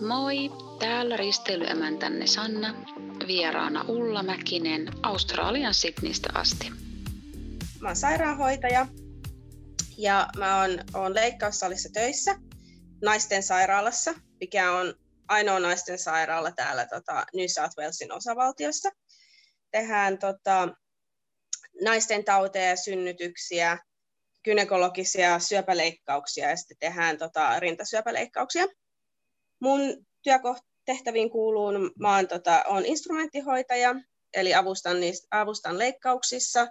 Moi, täällä risteilyemäntämme Sanna, vieraana Ulla Mäkinen Australian Sydneystä asti. Mä oon sairaanhoitaja ja mä oon, oon leikkaussalissa töissä naisten sairaalassa, mikä on ainoa naisten sairaala täällä tota, New South Walesin osavaltiossa. Tehdään tota, naisten tauteja ja synnytyksiä, gynekologisia syöpäleikkauksia ja sitten tehdään tota, rintasyöpäleikkauksia. Mun työtehtäviin kuuluu, mä oon, tota, oon instrumenttihoitaja, eli avustan, niistä, avustan leikkauksissa.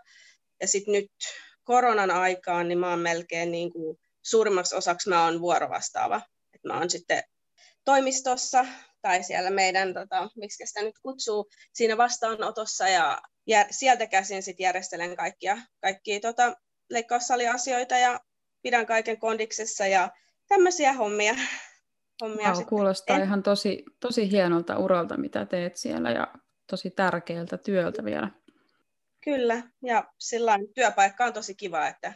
Ja sitten nyt koronan aikaan, niin mä oon melkein niin kuin, suurimmaksi osaksi mä oon vuorovastaava. Et mä oon sitten toimistossa tai siellä meidän, tota, miksi sitä nyt kutsuu, siinä vastaanotossa ja jär, sieltä käsin sitten järjestelen kaikkia, kaikkia tota, leikkaussaliasioita ja pidän kaiken kondiksessa ja tämmöisiä hommia. Hommia wow, kuulostaa en. ihan tosi, tosi hienolta uralta, mitä teet siellä ja tosi tärkeältä työltä vielä. Kyllä, ja sillä työpaikka on tosi kiva, että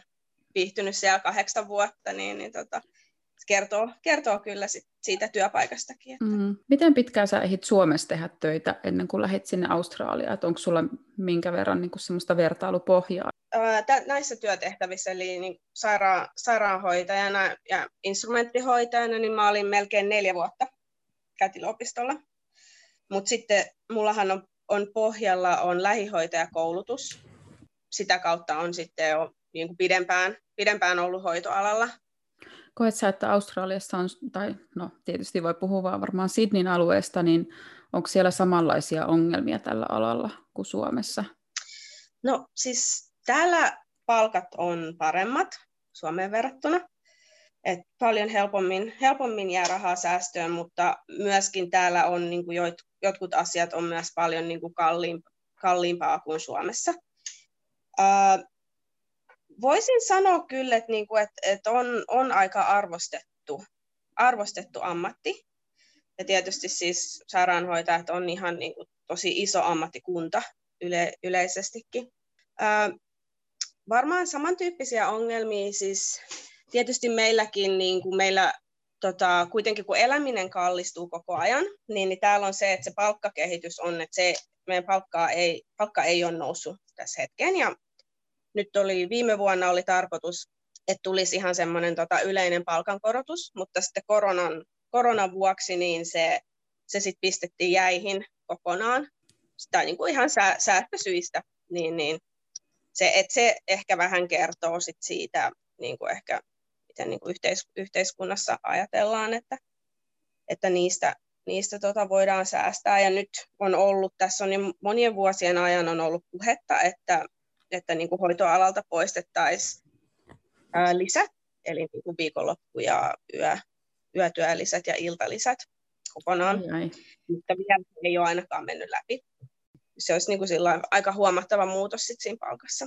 viihtynyt siellä kahdeksan vuotta, niin, niin tota, kertoo, kertoo kyllä sit siitä työpaikastakin. Että... Mm. Miten pitkään sä ehdit Suomessa tehdä töitä ennen kuin lähdit sinne Australiaan? Onko sulla minkä verran niin semmoista vertailupohjaa? Näissä työtehtävissä, eli niin saira- sairaanhoitajana ja instrumenttihoitajana, niin mä olin melkein neljä vuotta kätilöopistolla. Mutta sitten mullahan on, on pohjalla on lähihoitajakoulutus. Sitä kautta on sitten jo niin kuin pidempään, pidempään ollut hoitoalalla. Koet sä, että Australiassa on, tai no tietysti voi puhua vaan varmaan Sydneyn alueesta, niin onko siellä samanlaisia ongelmia tällä alalla kuin Suomessa? No siis täällä palkat on paremmat Suomeen verrattuna. Et paljon helpommin, helpommin jää rahaa säästöön, mutta myöskin täällä on niin kuin joit, jotkut asiat on myös paljon niin kuin kalliimpaa, kalliimpaa kuin Suomessa. Uh, voisin sanoa kyllä, että, niin kuin, että, että on, on aika arvostettu, arvostettu ammatti. Ja tietysti siis sairaanhoitajat on ihan niin kuin, tosi iso ammattikunta yle, yleisestikin. Uh, varmaan samantyyppisiä ongelmia, siis tietysti meilläkin, niin kuin meillä tota, kuitenkin kun eläminen kallistuu koko ajan, niin, niin täällä on se, että se palkkakehitys on, että se, meidän palkka ei, palkka ei ole noussut tässä hetken, ja nyt oli, viime vuonna oli tarkoitus, että tulisi ihan semmoinen tota, yleinen palkankorotus, mutta sitten koronan, koronan vuoksi niin se, se sitten pistettiin jäihin kokonaan, sitä niin kuin ihan sää, säästösyistä, niin, niin se, että se ehkä vähän kertoo sit siitä, niin kuin ehkä, miten niin kuin yhteis, yhteiskunnassa ajatellaan, että, että niistä, niistä tota voidaan säästää. Ja nyt on ollut, tässä on jo monien vuosien ajan on ollut puhetta, että, että niin kuin hoitoalalta poistettaisiin lisät, eli niin kuin viikonloppu- ja yö, yötyölisät ja iltalisät kokonaan, ai, ai. mutta vielä ei ole ainakaan mennyt läpi se olisi niin kuin aika huomattava muutos sit siinä palkassa.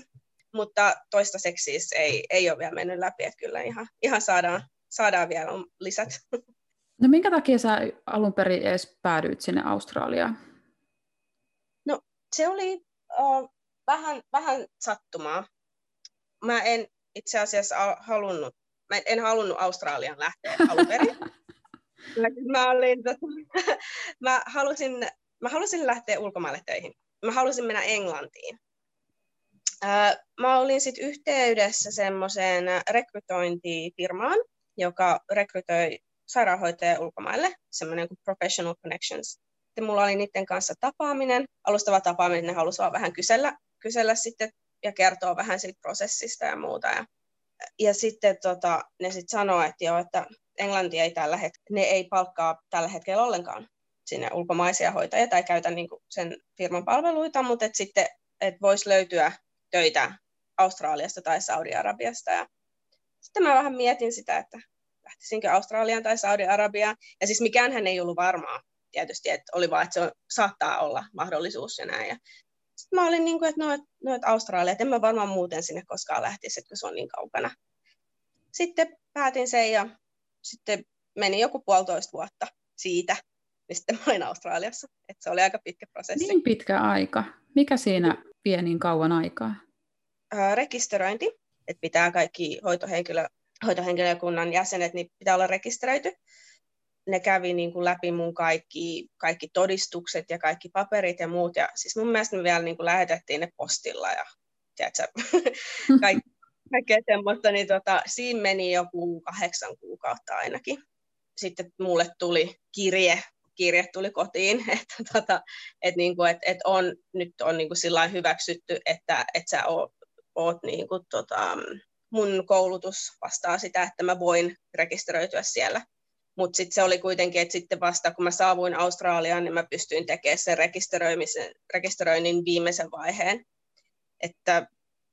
Mutta toistaiseksi siis ei, ei ole vielä mennyt läpi, että kyllä ihan, ihan saadaan, saadaan vielä lisät. No minkä takia sä alun perin edes päädyit sinne Australiaan? No se oli uh, vähän, vähän sattumaa. Mä en itse asiassa halunnut, mä en halunnut Australian lähteä alun perin. mä, olin, tota, mä halusin mä halusin lähteä ulkomaille töihin. Mä halusin mennä Englantiin. Mä olin sitten yhteydessä semmoiseen rekrytointifirmaan, joka rekrytoi sairaanhoitajia ulkomaille, semmoinen kuin Professional Connections. Sitten mulla oli niiden kanssa tapaaminen, alustava tapaaminen, ne halusivat vähän kysellä, kysellä sitten ja kertoa vähän siitä prosessista ja muuta. Ja, ja sitten tota, ne sitten sanoo, että että Englanti ei tällä hetkellä, ne ei palkkaa tällä hetkellä ollenkaan sinne ulkomaisia hoitajia tai käytä niin kuin sen firman palveluita, mutta et sitten et voisi löytyä töitä Australiasta tai Saudi-Arabiasta. Ja sitten mä vähän mietin sitä, että lähtisinkö Australiaan tai Saudi-Arabiaan. Ja siis mikään hän ei ollut varmaa tietysti, että oli vaan, että se on, saattaa olla mahdollisuus ja näin. Ja sitten mä olin niin kuin, että no, että, no, että Australia, että en mä varmaan muuten sinne koskaan lähtisi, että se on niin kaukana. Sitten päätin sen ja sitten meni joku puolitoista vuotta siitä, niin sitten mä olin Australiassa. Et se oli aika pitkä prosessi. Niin pitkä aika. Mikä siinä vie niin kauan aikaa? Ää, rekisteröinti, että pitää kaikki hoitohenkilö, hoitohenkilökunnan jäsenet, niin pitää olla rekisteröity. ne kävi niin kuin läpi mun kaikki, kaikki todistukset ja kaikki paperit ja muut. Ja siis mun mielestä me vielä niin kuin lähetettiin ne postilla ja tiedätkö, kaikki, kaikkea semmoista, niin tota, siinä meni joku kahdeksan kuukautta ainakin. Sitten mulle tuli kirje, kirje tuli kotiin, että, tota, että, niin kuin, että, että on, nyt on niin kuin hyväksytty, että, että sä oot, oot niin kuin, tota, mun koulutus vastaa sitä, että mä voin rekisteröityä siellä. Mutta sitten se oli kuitenkin, että sitten vasta kun mä saavuin Australiaan, niin mä pystyin tekemään sen rekisteröimisen, rekisteröinnin viimeisen vaiheen. Että,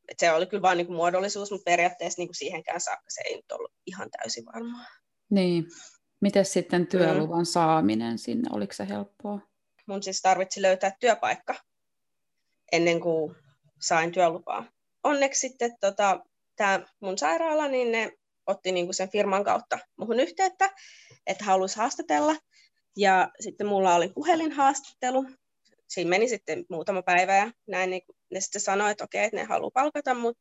että se oli kyllä vain niin muodollisuus, mutta periaatteessa niin kuin siihenkään saakka se ei nyt ollut ihan täysin varmaa. Niin. Miten sitten työluvan mm. saaminen sinne, oliko se helppoa? Mun siis tarvitsi löytää työpaikka ennen kuin sain työlupaa. Onneksi sitten tota, tämä mun sairaala, niin ne otti niin kuin sen firman kautta muhun yhteyttä, että haluaisi haastatella. Ja sitten mulla oli puhelinhaastattelu. Siinä meni sitten muutama päivä ja näin niin ne sitten sanoi, että okei, että ne haluaa palkata mut.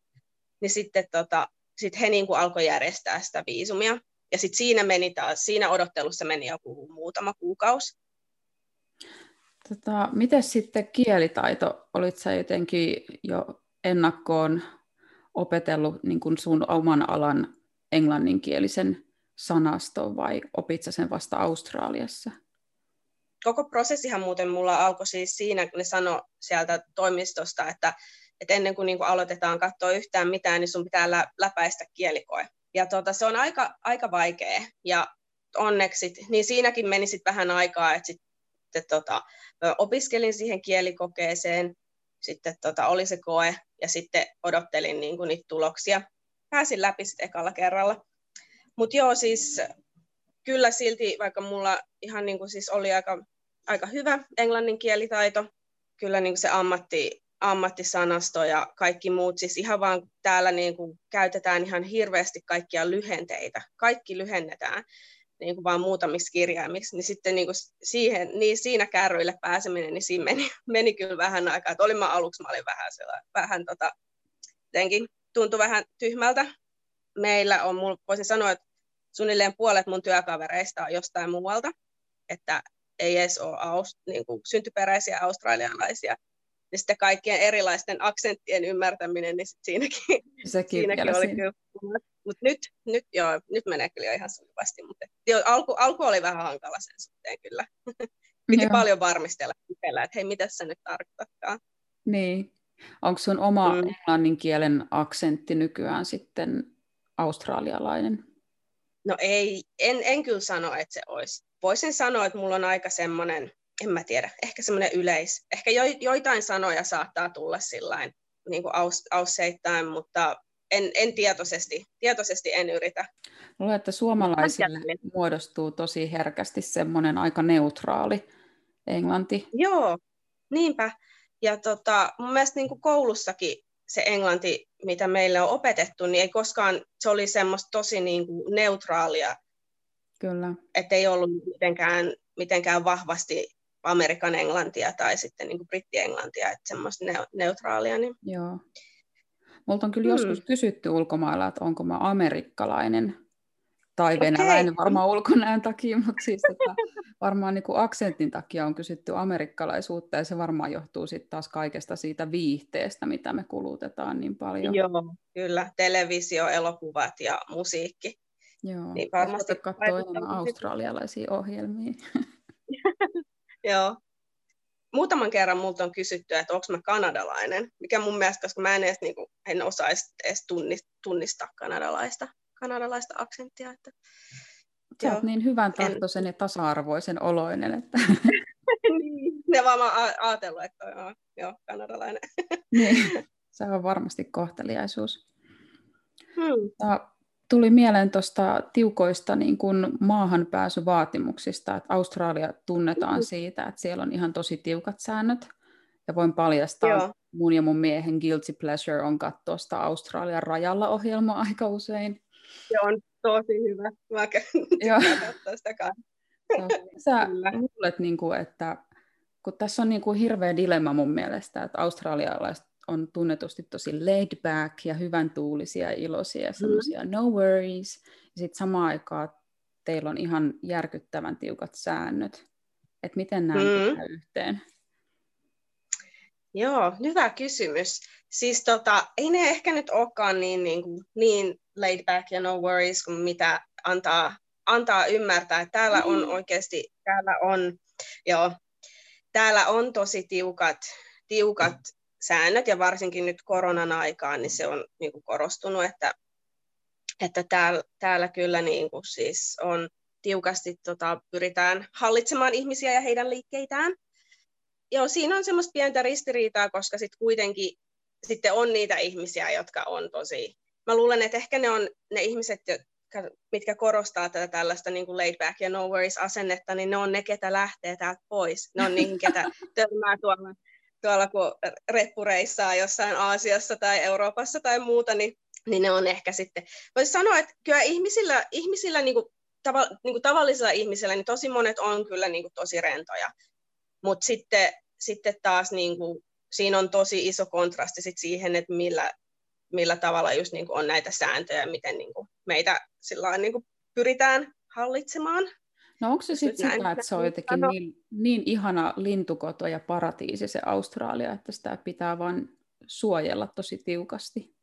Niin sitten tota, sit he niin kuin alkoi järjestää sitä viisumia. Ja sitten siinä meni taas, siinä odottelussa meni joku muutama kuukausi. Tota, miten sitten kielitaito? Olit sä jotenkin jo ennakkoon opetellut niin kuin sun oman alan englanninkielisen sanaston vai opit sen vasta Australiassa? Koko prosessihan muuten mulla alkoi siis siinä, kun ne sanoi sieltä toimistosta, että, että ennen kuin, niin kuin aloitetaan katsoa yhtään mitään, niin sun pitää lä- läpäistä kielikoe. Ja tota, se on aika, aika vaikea. Ja onneksi, niin siinäkin meni sit vähän aikaa, että sitten tota, opiskelin siihen kielikokeeseen, sitten tota, oli se koe ja sitten odottelin niin kuin, niitä tuloksia. Pääsin läpi sitten ekalla kerralla. Mutta joo, siis kyllä silti, vaikka mulla ihan niin kuin, siis oli aika, aika hyvä englannin kielitaito, kyllä niin kuin se ammatti, ammattisanasto ja kaikki muut, siis ihan vaan täällä niin kuin käytetään ihan hirveästi kaikkia lyhenteitä. Kaikki lyhennetään niin kuin vaan muutamiksi kirjaimiksi, niin sitten niin kuin siihen, niin siinä kärryille pääseminen, niin siinä meni, meni kyllä vähän aikaa. Että olin mä aluksi, mä olin vähän, vähän tota, jotenkin tuntui vähän tyhmältä. Meillä on, voisin sanoa, että suunnilleen puolet mun työkavereista on jostain muualta, että ei edes ole aus, niin kuin syntyperäisiä australialaisia. Ja sitten kaikkien erilaisten aksenttien ymmärtäminen, niin siinäkin, Sekin siinäkin oli kyllä mutta nyt, nyt, joo, nyt menee kyllä ihan sujuvasti, mutta jo, alku, alku oli vähän hankala sen suhteen kyllä. Piti joo. paljon varmistella että hei, mitä se nyt tarkoittaa. Niin. Onko sun oma mm. englannin kielen aksentti nykyään sitten australialainen? No ei, en, en kyllä sano, että se olisi. Voisin sanoa, että mulla on aika semmoinen, en mä tiedä, ehkä semmoinen yleis. Ehkä jo, joitain sanoja saattaa tulla sillain niin kuin aus, ausseittain, mutta en, en tietoisesti, tietoisesti en yritä. Luulen, että suomalaisille muodostuu tosi herkästi semmoinen aika neutraali englanti. Joo, niinpä. Ja tota, mun mielestä niin kuin koulussakin se englanti, mitä meille on opetettu, niin ei koskaan, se oli semmoista tosi niin kuin neutraalia. Kyllä. Että ei ollut mitenkään, mitenkään vahvasti Amerikan englantia tai sitten niin brittienglantia, että semmoista ne, neutraalia. Niin... Joo. Multa on kyllä hmm. joskus kysytty ulkomailla, että onko mä amerikkalainen tai venäläinen okay. varmaan ulkonäön takia, mutta siis tota, varmaan niin kuin aksentin takia on kysytty amerikkalaisuutta ja se varmaan johtuu sitten taas kaikesta siitä viihteestä, mitä me kulutetaan niin paljon. Joo, kyllä. Televisio, elokuvat ja musiikki. Joo, niin varmasti katsoa enemmän australialaisia ohjelmia. Joo, muutaman kerran multa on kysytty, että onko mä kanadalainen, mikä mun mielestä, koska mä en edes niin kuin, en osaa edes tunnistaa kanadalaista, kanadalaista aksenttia. Että, Sä joo, niin hyvän tahtoisen en... ja tasa-arvoisen oloinen. Että... niin, ne vaan mä ajatellut, että joo, joo kanadalainen. niin, se on varmasti kohteliaisuus. Hmm tuli mieleen tuosta tiukoista niin kuin maahanpääsyvaatimuksista, että Australia tunnetaan mm. siitä, että siellä on ihan tosi tiukat säännöt. Ja voin paljastaa, Joo. mun ja mun miehen guilty pleasure on katsoa sitä Australian rajalla ohjelmaa aika usein. Se on tosi hyvä. Mä katsoa sitä Sä luulet, niin kuin, että kun tässä on niin kuin hirveä dilemma mun mielestä, että australialaiset on tunnetusti tosi laid back ja hyvän tuulisia ja iloisia semmoisia mm. no worries. Ja sitten samaan aikaan teillä on ihan järkyttävän tiukat säännöt. Että miten nämä mm. yhteen? Joo, hyvä kysymys. Siis tota, ei ne ehkä nyt olekaan niin, niin, niin laid back ja no worries kuin mitä antaa, antaa ymmärtää. Että täällä mm. on oikeasti, täällä on, joo, täällä on tosi tiukat, tiukat säännöt ja varsinkin nyt koronan aikaan niin se on niin kuin korostunut, että, että täällä, täällä kyllä niin kuin siis on tiukasti tota, pyritään hallitsemaan ihmisiä ja heidän liikkeitään. Joo, siinä on semmoista pientä ristiriitaa, koska sitten kuitenkin sitten on niitä ihmisiä, jotka on tosi... Mä luulen, että ehkä ne on ne ihmiset, mitkä korostaa tätä tällaista niin kuin laid back ja no worries asennetta, niin ne on ne, ketä lähtee täältä pois. Ne on niihin, ketä törmää tuolla, tuolla kun reppureissaa jossain Aasiassa tai Euroopassa tai muuta, niin, niin ne on ehkä sitten... Voisi sanoa, että kyllä ihmisillä, ihmisillä niin kuin, tava, niin kuin tavallisilla ihmisillä, niin tosi monet on kyllä niin kuin tosi rentoja. Mutta sitten, sitten taas niin kuin, siinä on tosi iso kontrasti sit siihen, että millä, millä tavalla just niin kuin on näitä sääntöjä, miten niin kuin meitä sillä niin kuin pyritään hallitsemaan. No onko se sitten sitä, että se on jotenkin niin, niin ihana lintukoto ja paratiisi se Australia, että sitä pitää vain suojella tosi tiukasti?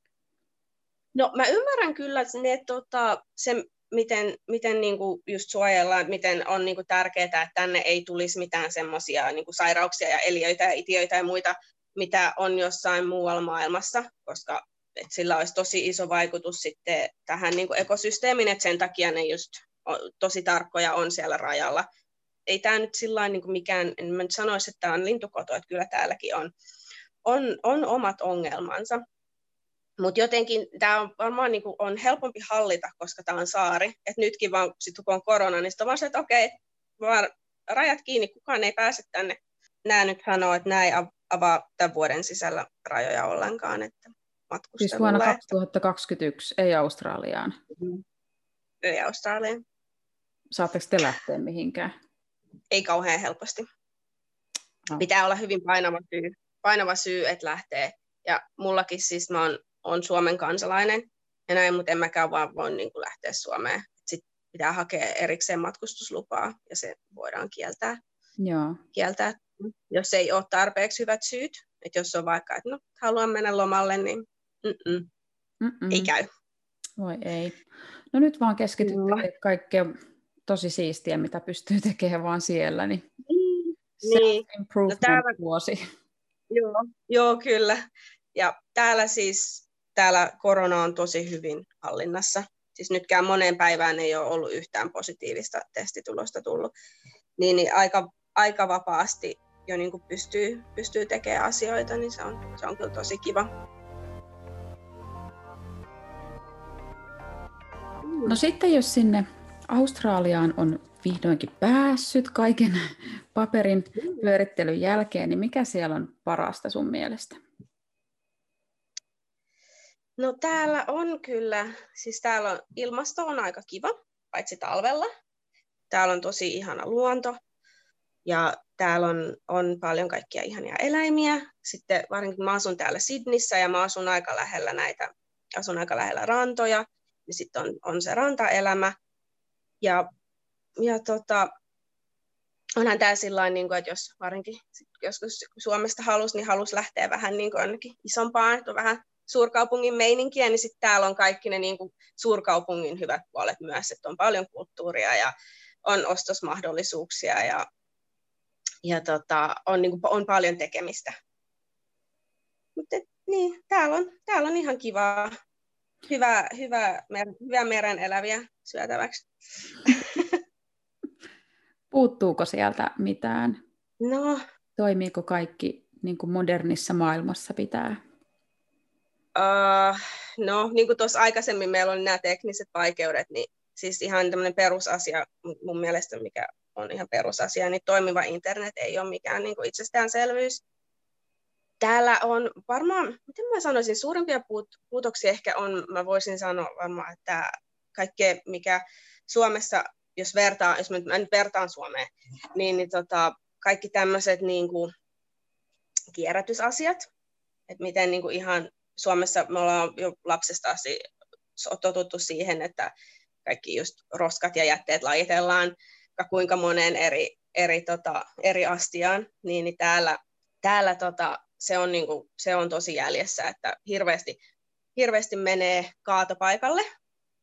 No mä ymmärrän kyllä ne, tota, se, miten, miten niin kuin just suojellaan, miten on niin kuin tärkeää, että tänne ei tulisi mitään semmoisia niin sairauksia ja eliöitä ja itiöitä ja muita, mitä on jossain muualla maailmassa, koska että sillä olisi tosi iso vaikutus sitten tähän niin kuin ekosysteemiin, että sen takia ne just tosi tarkkoja on siellä rajalla. Ei tämä nyt sillä niin mikään, en mä nyt sanoisi, että tämä on lintukoto, että kyllä täälläkin on, on, on omat ongelmansa. Mutta jotenkin tämä on varmaan niin on helpompi hallita, koska tämä on saari. Et nytkin vaan, sit kun on korona, niin sitten on vaan se, että okei, vaan rajat kiinni, kukaan ei pääse tänne. Nämä nyt sanoo, että nämä ei avaa tämän vuoden sisällä rajoja ollenkaan. Että Siis vuonna 2021, ei Australiaan? Mm. Ei Australiaan. Saatteko te lähteä mihinkään? Ei kauhean helposti. No. Pitää olla hyvin painava syy, painava syy, että lähtee. Ja mullakin siis mä oon, oon Suomen kansalainen ja näin, mutta en mäkään vaan voi niin kuin lähteä Suomeen. Sitten pitää hakea erikseen matkustuslupaa ja se voidaan kieltää. Joo. kieltää, jos ei ole tarpeeksi hyvät syyt. Että jos on vaikka, että no, haluan mennä lomalle, niin mm-mm. Mm-mm. ei käy. Voi ei. No nyt vaan keskitytte kaikkea tosi siistiä, mitä pystyy tekemään vaan siellä, niin, niin. self-improvement no täällä, vuosi. Joo, joo, kyllä. Ja täällä siis, täällä korona on tosi hyvin hallinnassa. Siis nytkään moneen päivään ei ole ollut yhtään positiivista testitulosta tullut. Niin, niin aika, aika vapaasti jo niin kuin pystyy, pystyy tekemään asioita, niin se on, se on kyllä tosi kiva. No sitten jos sinne Australiaan on vihdoinkin päässyt kaiken paperin pyörittelyn jälkeen, niin mikä siellä on parasta sun mielestä? No täällä on kyllä, siis täällä on, ilmasto on aika kiva, paitsi talvella. Täällä on tosi ihana luonto ja täällä on, on paljon kaikkia ihania eläimiä. Sitten varsinkin mä asun täällä Sydnissä ja mä asun aika lähellä näitä, asun aika lähellä rantoja – niin sitten on, on se rantaelämä. Ja, ja tota, onhan tämä sillä niin että jos varsinkin joskus Suomesta halusi, niin halusi lähteä vähän niin kuin ainakin isompaan, että vähän suurkaupungin meininkiä, niin sitten täällä on kaikki ne niin kuin suurkaupungin hyvät puolet myös, että on paljon kulttuuria ja on ostosmahdollisuuksia ja, ja tota, on, niin kuin, on paljon tekemistä. Mutta niin, täällä on, täällä on ihan kivaa hyvä, hyvä, hyvä meren eläviä syötäväksi. Puuttuuko sieltä mitään? No. Toimiiko kaikki niin kuin modernissa maailmassa pitää? Uh, no, niin kuin tuossa aikaisemmin meillä oli nämä tekniset vaikeudet, niin siis ihan tämmöinen perusasia mun mielestä, mikä on ihan perusasia, niin toimiva internet ei ole mikään niin kuin itsestäänselvyys täällä on varmaan, miten mä sanoisin, suurimpia puut- puutoksia ehkä on, mä voisin sanoa varmaan, että kaikkea, mikä Suomessa, jos vertaa, jos mä nyt vertaan Suomeen, niin, niin tota, kaikki tämmöiset niin kuin, kierrätysasiat, että miten niin kuin ihan Suomessa me ollaan jo lapsesta asti totuttu siihen, että kaikki just roskat ja jätteet lajitellaan kuinka moneen eri, eri, tota, eri astiaan, niin, niin täällä, täällä tota, se, on niinku, se on tosi jäljessä, että hirveästi, hirveästi menee kaatopaikalle.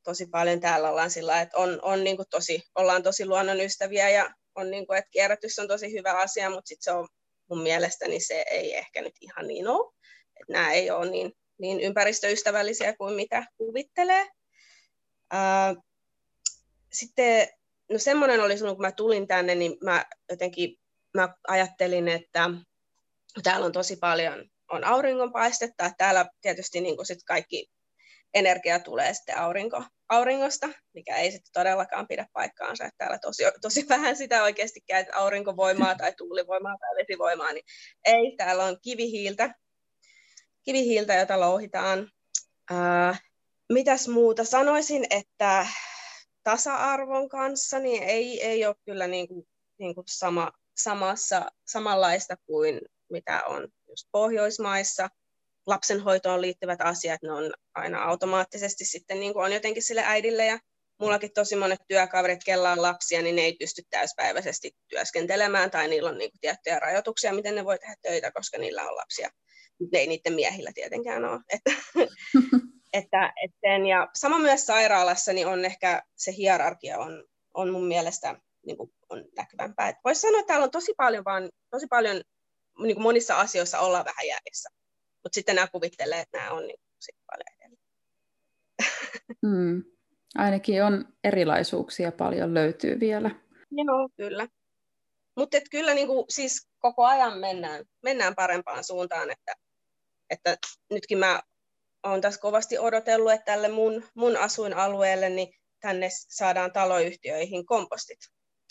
Tosi paljon täällä ollaan sillä, että on, on niinku tosi, ollaan tosi luonnonystäviä ja on niinku, että kierrätys on tosi hyvä asia, mutta sit se on mun mielestäni se ei ehkä nyt ihan niin ole. Että nämä ei ole niin, niin ympäristöystävällisiä kuin mitä kuvittelee. Sitten no semmoinen oli silloin, kun mä tulin tänne, niin mä jotenkin mä ajattelin, että täällä on tosi paljon on auringonpaistetta, että täällä tietysti niin sit kaikki energia tulee sitten aurinko, auringosta, mikä ei sitten todellakaan pidä paikkaansa, että täällä tosi, tosi vähän sitä oikeasti käytetään aurinkovoimaa tai tuulivoimaa tai vesivoimaa, niin ei, täällä on kivihiiltä, kivihiiltä jota louhitaan. Ää, mitäs muuta? Sanoisin, että tasa-arvon kanssa niin ei, ei ole kyllä niin kuin, niin kuin sama, samassa, samanlaista kuin mitä on just Pohjoismaissa. Lapsenhoitoon liittyvät asiat, ne on aina automaattisesti sitten niin kuin on jotenkin sille äidille ja mullakin tosi monet työkaverit, kella on lapsia, niin ne ei pysty täyspäiväisesti työskentelemään tai niillä on niin kuin tiettyjä rajoituksia, miten ne voi tehdä töitä, koska niillä on lapsia. Mutta ei niiden miehillä tietenkään ole. Että, että, etten, ja sama myös sairaalassa niin on ehkä se hierarkia on, on mun mielestä niin kuin on näkyvämpää. Voisi sanoa, että täällä on tosi paljon, vaan, tosi paljon niin kuin monissa asioissa ollaan vähän jäljessä. Mutta sitten nämä kuvittelee, että nämä on niin kuin, paljon edellä. Mm. Ainakin on erilaisuuksia paljon löytyy vielä. Joo, kyllä. Mutta kyllä niin kuin, siis koko ajan mennään, mennään parempaan suuntaan, että, että nytkin mä olen tässä kovasti odotellut, että tälle mun, mun asuinalueelle niin tänne saadaan taloyhtiöihin kompostit,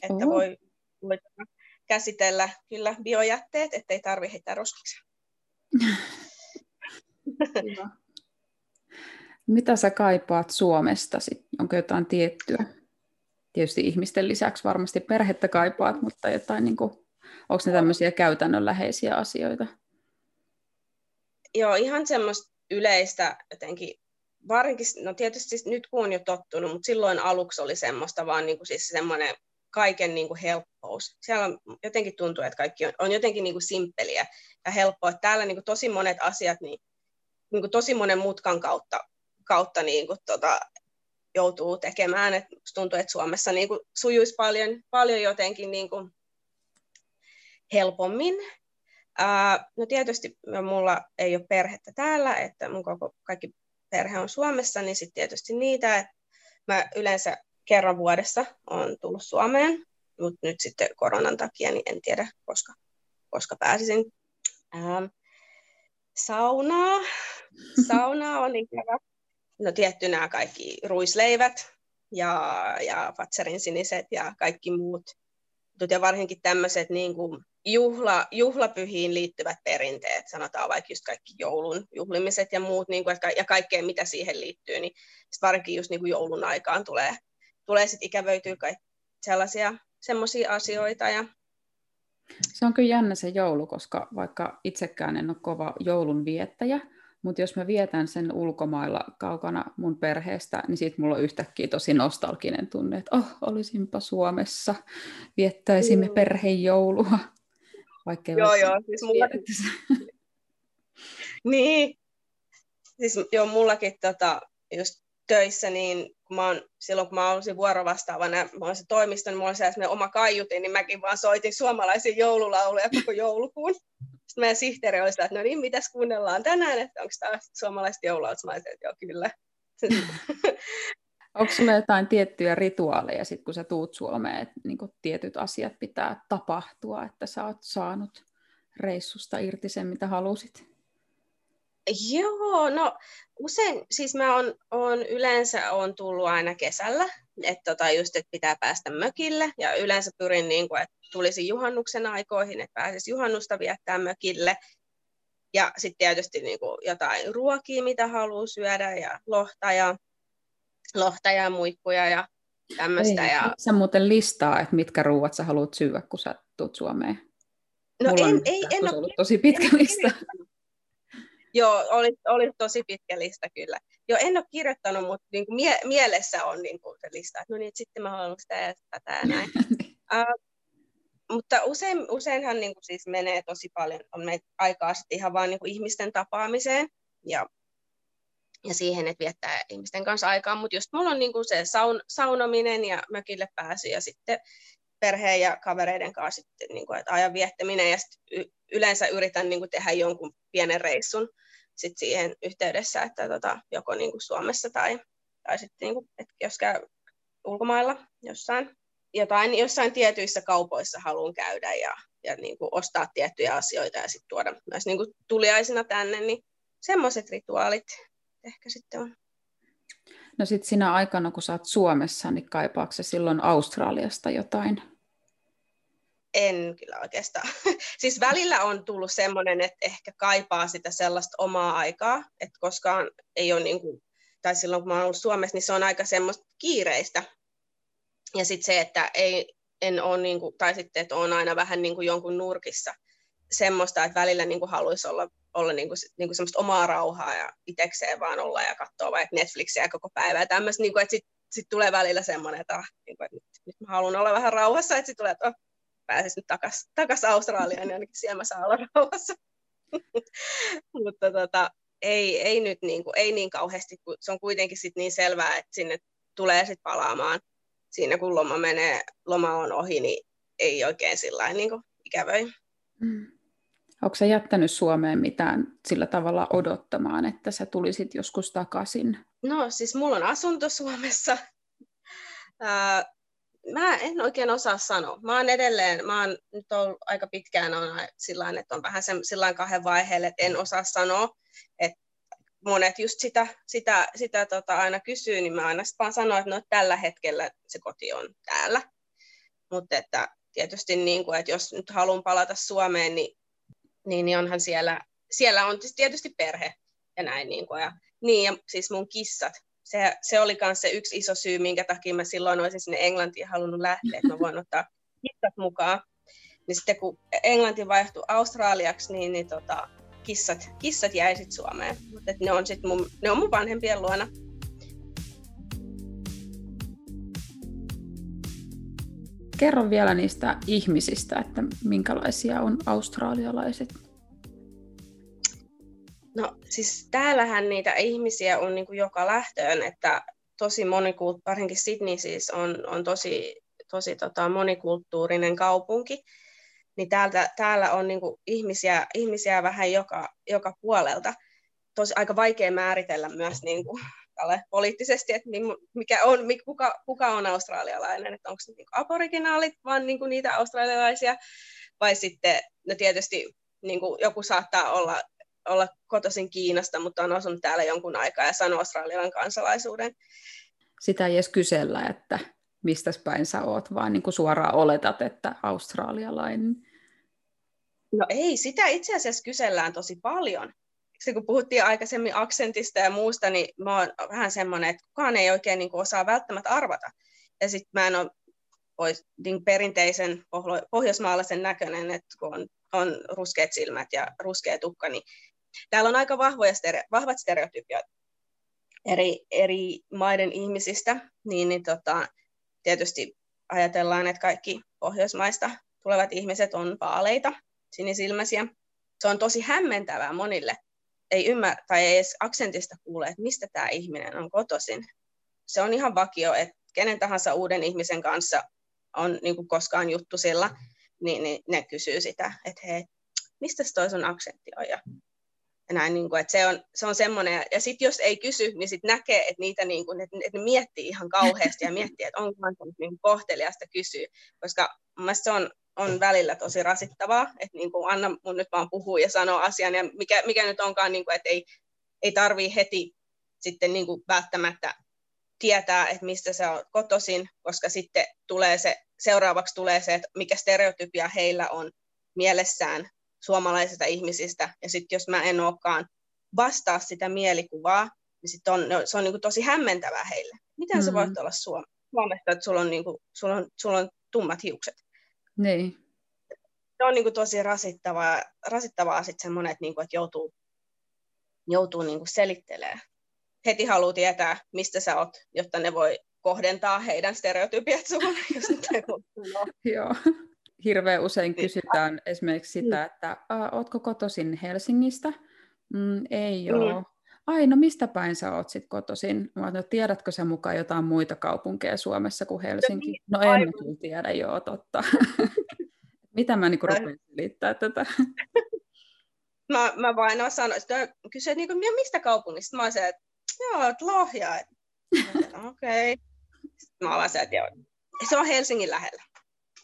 että Oho. voi, voi käsitellä kyllä biojätteet, ettei tarvitse heittää roskiksi. Mitä sä kaipaat Suomesta? Onko jotain tiettyä? Tietysti ihmisten lisäksi varmasti perhettä kaipaat, mutta jotain, niin kuin, onko ne tämmöisiä käytännönläheisiä asioita? Joo, ihan semmoista yleistä jotenkin, varsinkin, no tietysti siis nyt kun on jo tottunut, mutta silloin aluksi oli semmoista vaan niin kuin siis semmoinen kaiken niin kuin helppous. Siellä on, jotenkin tuntuu, että kaikki on, on jotenkin niin kuin simppeliä ja helppoa. Että täällä niin kuin tosi monet asiat niin, niin kuin tosi monen mutkan kautta, kautta niin kuin tota, joutuu tekemään. Et tuntuu, että Suomessa niin kuin sujuisi paljon, paljon jotenkin niin kuin helpommin. Uh, no tietysti mulla ei ole perhettä täällä, että mun koko, kaikki perhe on Suomessa, niin sitten tietysti niitä, että mä yleensä kerran vuodessa on tullut Suomeen, mutta nyt sitten koronan takia niin en tiedä, koska, koska pääsisin. Uh, saunaa. Saunaa on ikävä. No tietty nämä kaikki ruisleivät ja, ja Fatserin siniset ja kaikki muut. Ja varsinkin tämmöiset niin kuin juhla, juhlapyhiin liittyvät perinteet, sanotaan vaikka just kaikki joulun juhlimiset ja muut, niin kuin, ja kaikkea mitä siihen liittyy, niin varsinkin just niin kuin joulun aikaan tulee, tulee sitten ikävöityä kaikki sellaisia semmoisia asioita. Ja... Se on kyllä jännä se joulu, koska vaikka itsekään en ole kova joulun viettäjä, mutta jos mä vietän sen ulkomailla kaukana mun perheestä, niin siitä mulla on yhtäkkiä tosi nostalginen tunne, että oh, olisinpa Suomessa, viettäisimme mm. perhejoulua. Vaikka joo, joo, siis mulla... niin, siis joo, mullakin tota, just töissä, niin kun mä oon, silloin kun mä olisin vuorovastaavana, mä olin se toimisto, niin mulla oli oma kaiutin, niin mäkin vaan soitin suomalaisia joululauluja koko joulukuun. Sitten meidän sihteeri oli sitä, että no niin, mitäs kuunnellaan tänään, että onko tämä suomalaiset joululaulut? Mä olisin, että joo, kyllä. Onko sulla jotain tiettyjä rituaaleja, sit kun sä tuut Suomeen, että niin tietyt asiat pitää tapahtua, että sä oot saanut reissusta irti sen, mitä halusit? Joo, no usein, siis mä oon, oon yleensä on tullut aina kesällä, että tota just, että pitää päästä mökille, ja yleensä pyrin niin kuin, että tulisi juhannuksen aikoihin, että pääsisi juhannusta viettää mökille, ja sitten tietysti niin kuin jotain ruokia, mitä haluaa syödä, ja lohta, ja lohta ja muikkuja ja tämmöistä. Ja... Sä muuten listaa, että mitkä ruuat sä haluat syödä, kun sä tulet Suomeen? No Mulla en, ei, en ole ollut tosi pitkä en lista. Joo, oli, oli tosi pitkä lista kyllä. Joo, en ole kirjoittanut, mutta niin kuin mie- mielessä on niin kuin se lista, että no niin, että sitten mä haluan sitä ja tätä ja näin. uh, mutta usein, useinhan niin kuin siis menee tosi paljon on aikaa sitten ihan vaan niin kuin ihmisten tapaamiseen ja, ja siihen, että viettää ihmisten kanssa aikaa. Mutta just mulla on niin kuin se saun, saunominen ja mökille pääsy ja sitten perheen ja kavereiden kanssa sitten, niin kuin, että ajan viettäminen ja sitten yleensä yritän niin kuin, tehdä jonkun pienen reissun sit siihen yhteydessä, että tota, joko niin kuin Suomessa tai, tai sitten niin kuin, että jos käy ulkomailla jossain, jotain, jossain tietyissä kaupoissa haluan käydä ja, ja niin kuin ostaa tiettyjä asioita ja sitten tuoda myös niin kuin tuliaisina tänne, niin semmoiset rituaalit ehkä sitten on. No sitten sinä aikana, kun sä oot Suomessa, niin kaipaako silloin Australiasta jotain? En kyllä oikeastaan. siis välillä on tullut semmoinen, että ehkä kaipaa sitä sellaista omaa aikaa, että koskaan ei ole niin kuin, tai silloin kun mä oon ollut Suomessa, niin se on aika semmoista kiireistä. Ja sitten se, että ei, en ole, niin kuin, tai sitten, että on aina vähän niin kuin jonkun nurkissa semmoista, että välillä niin kuin haluaisi olla olla niin kuin, niin kuin semmoista omaa rauhaa ja itsekseen vaan olla ja katsoa vaikka Netflixiä koko päivä ja tämmöistä, niin kuin, että sitten sit tulee välillä semmoinen, että, ah, niin kuin, että nyt, nyt mä haluan olla vähän rauhassa, että sitten tulee, että oh, pääsis nyt takaisin takas Australiaan, niin ainakin siellä mä saan olla rauhassa. Mutta tota, ei, ei nyt niin, kuin, ei niin kauheasti, kun se on kuitenkin sit niin selvää, että sinne tulee sitten palaamaan siinä, kun loma menee, loma on ohi, niin ei oikein sillä niin ikävöi. Mm. Onko sä jättänyt Suomeen mitään sillä tavalla odottamaan, että sä tulisit joskus takaisin? No siis mulla on asunto Suomessa. Ää, mä en oikein osaa sanoa. Mä oon edelleen, mä oon nyt ollut aika pitkään on sillä että on vähän sillä kahden vaiheelle, että en osaa sanoa, että monet just sitä, sitä, sitä tota aina kysyy, niin mä aina vaan sanon, että no tällä hetkellä se koti on täällä. Mutta että tietysti niin kuin, että jos nyt haluan palata Suomeen, niin niin, niin onhan siellä, siellä on tietysti perhe ja näin. Niin, kuin, ja, niin ja siis mun kissat, se, se oli myös se yksi iso syy, minkä takia mä silloin olisin sinne Englantiin halunnut lähteä, että mä voin ottaa kissat mukaan. Niin sitten kun Englanti vaihtui Australiaksi, niin, niin tota, kissat, kissat jäi sitten Suomeen. Mutta ne on, sit mun, ne on mun vanhempien luona. Kerro vielä niistä ihmisistä, että minkälaisia on australialaiset? No siis täällähän niitä ihmisiä on niin kuin joka lähtöön, että tosi monikult, varsinkin Sydney siis on, on tosi, tosi tota monikulttuurinen kaupunki, niin täältä, täällä on niin kuin ihmisiä, ihmisiä vähän joka, joka puolelta. Tosi aika vaikea määritellä myös niin kuin poliittisesti, että mikä on, kuka, kuka on australialainen, että onko se niin aboriginaalit, vaan niin kuin niitä australialaisia, vai sitten, no tietysti niin kuin joku saattaa olla, olla kotoisin Kiinasta, mutta on asunut täällä jonkun aikaa ja sanoo australian kansalaisuuden. Sitä ei edes kysellä, että mistä päin sä oot, vaan niin kuin suoraan oletat, että australialainen. No ei, sitä itse asiassa kysellään tosi paljon se kun puhuttiin aikaisemmin aksentista ja muusta, niin mä oon vähän semmoinen, että kukaan ei oikein niin kuin osaa välttämättä arvata. Ja sitten mä en ole ois, niin perinteisen pohjoismaalaisen näköinen, että kun on, on ruskeat silmät ja ruskea tukka, niin täällä on aika vahvoja stere, vahvat stereotypiat eri, eri maiden ihmisistä, niin, niin tota, tietysti ajatellaan, että kaikki pohjoismaista tulevat ihmiset on vaaleita, sinisilmäisiä. Se on tosi hämmentävää monille, ei ymmärrä tai ei edes aksentista kuule, että mistä tämä ihminen on kotoisin. Se on ihan vakio, että kenen tahansa uuden ihmisen kanssa on niin kuin koskaan juttu sillä, niin, niin ne kysyy sitä, että hei, mistä toi sun aksentti on? Ja, ja näin, niin kuin, että se on, se on semmoinen, ja sitten jos ei kysy, niin sitten näkee, että niitä niin kuin, että, että ne miettii ihan kauheasti ja miettii, että onko se niin kohteliasta kysyä, koska mun se on on välillä tosi rasittavaa, että niin kuin anna mun nyt vaan puhua ja sanoa asian, ja mikä, mikä nyt onkaan, niin kuin, että ei, ei tarvii heti sitten niin kuin välttämättä tietää, että mistä se on kotoisin, koska sitten tulee se, seuraavaksi tulee se, että mikä stereotypia heillä on mielessään suomalaisista ihmisistä, ja sitten jos mä en olekaan vastaa sitä mielikuvaa, niin sit on, no, se on niin kuin tosi hämmentävää heille. Miten mm. sä voit olla Suomesta, että sulla on, niin kuin, sulla on, sulla on tummat hiukset? Niin. Se on niin kuin tosi rasittavaa, rasittavaa sitten semmoinen, että, niin kuin, että joutuu, joutuu niin kuin selittelemään. Heti haluaa tietää, mistä sä oot, jotta ne voi kohdentaa heidän stereotypiat sulle, jos Joo. Hirveän usein niin. kysytään esimerkiksi sitä, että ootko kotoisin Helsingistä? Mm, ei ole. Mm. Ai, no mistä päin sä oot sit kotoisin? Mä no, tiedätkö sä mukaan jotain muita kaupunkeja Suomessa kuin Helsinki? Niin, no en kyllä tiedä, joo, totta. Mitä mä niinku rupean selittää tätä? mä, mä vain osaan, että kysyä, niin kuin, mistä kaupungista? Mä oon se, että joo, että Lohja. Okei. Okay. Sitten mä olen se, että joo, se on Helsingin lähellä.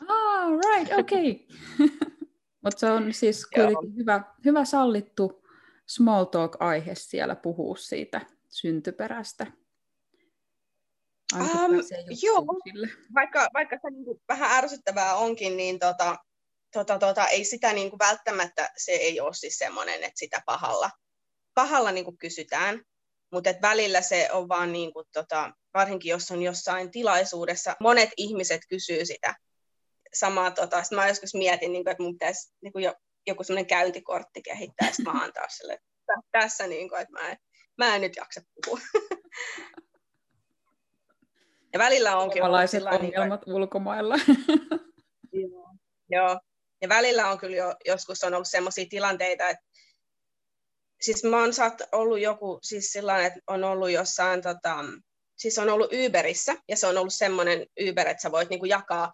Ah, right, okei. Okay. Mutta se on siis kuitenkin hyvä, hyvä sallittu small talk-aihe siellä puhua siitä syntyperästä. um, joo, sille. vaikka, vaikka se niin vähän ärsyttävää onkin, niin tota, tota, tota, ei sitä niin kuin välttämättä, se ei ole siis semmoinen, että sitä pahalla, pahalla niin kuin kysytään, mutta välillä se on vaan, niin kuin, tota, varsinkin jos on jossain tilaisuudessa, monet ihmiset kysyy sitä samaa, tota, sitten mä joskus mietin, niin kuin, että mun pitäisi niin kuin jo, joku semmoinen käyntikortti kehittää, sitten mä antaa sille, että tässä, niin kuin, että mä en, mä en nyt jaksa puhua. ja välillä onkin ollut sillä ongelmat niin kuin, ulkomailla. joo, joo, ja välillä on kyllä jo, joskus on ollut sellaisia tilanteita, että siis mä oon saat ollut joku, siis sillä että on ollut jossain, tota, siis on ollut Uberissä, ja se on ollut semmoinen Uber, että sä voit niinku jakaa,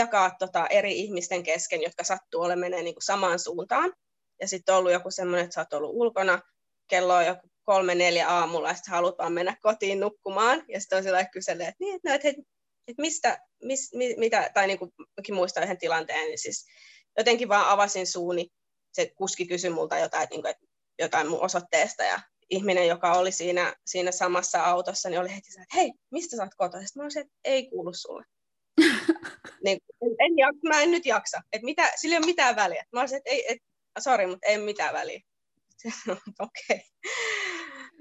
jakaa tota eri ihmisten kesken, jotka sattuu olemaan menee niinku samaan suuntaan. Ja sitten on ollut joku semmoinen, että sä oot ollut ulkona, kello on joku kolme, neljä aamulla, ja sitten haluat vaan mennä kotiin nukkumaan, ja sitten on sillä kyselee, että niin, no, että, että mistä, mis, mi, mitä, tai niin kuin muistan yhden tilanteen, niin siis jotenkin vaan avasin suuni, se kuski kysyi multa jotain, että, niin kuin, että jotain mun osoitteesta ja ihminen, joka oli siinä, siinä samassa autossa, niin oli heti että hei, mistä sä oot kotoa? Sitten mä olisin, että ei kuulu sulle. Niin, en, en, mä en nyt jaksa, että mitä, sillä ei ole mitään väliä. Mä olisin, että ei, et, sorry, mutta ei mitään väliä. Okei.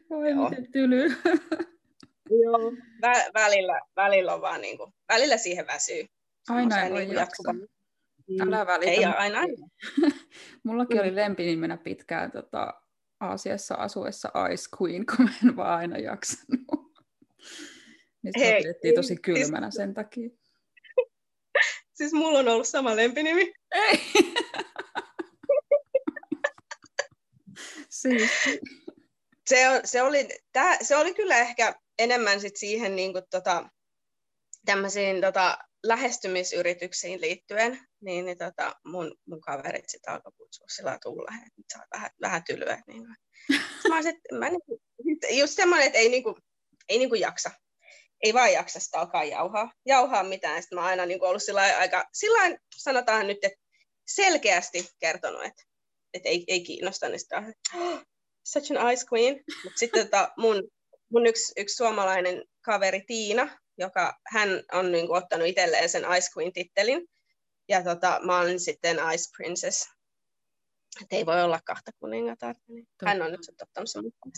Okay. Oi, miten tyly. Joo, vä- välillä, välillä on vaan niin kuin, välillä siihen väsyy. Aina ei voi niin jaksa. Älä välitä. Ei aina. Mullakin mm. oli lempinimenä pitkään tota, Aasiassa asuessa Ice Queen, kun mä en vaan aina jaksanut. Niin sitä pidettiin tosi siis kylmänä sen takia. Siis mulla on ollut sama lempinimi. Ei. siis. Se, on, se, oli, tää, se oli kyllä ehkä enemmän sit siihen niin kuin, tota, tämmöisiin tota, lähestymisyrityksiin liittyen, niin, niin tota, mun, mun kaverit sitä alkoi kutsua sillä tulla, että saa vähän, vähän tylyä. Niin mä olisin, mä niinku, just semmoinen, että ei, niinku, ei niinku jaksa. Ei vaan jaksa sitä alkaa jauhaa, jauhaa mitään. Sitten mä oon aina niinku ollut sillä aika, sillä sanotaan nyt, että selkeästi kertonut, että, että ei, ei kiinnosta, niin sitä oh, such an ice queen. Mutta sitten tota, mun, mun yksi, yksi suomalainen kaveri Tiina, joka hän on niin kuin, ottanut itselleen sen Ice Queen-tittelin, ja tota, mä olen sitten Ice Princess. Että ei voi olla kahta kuningatarta, niin hän on nyt ottanut sen mukaan.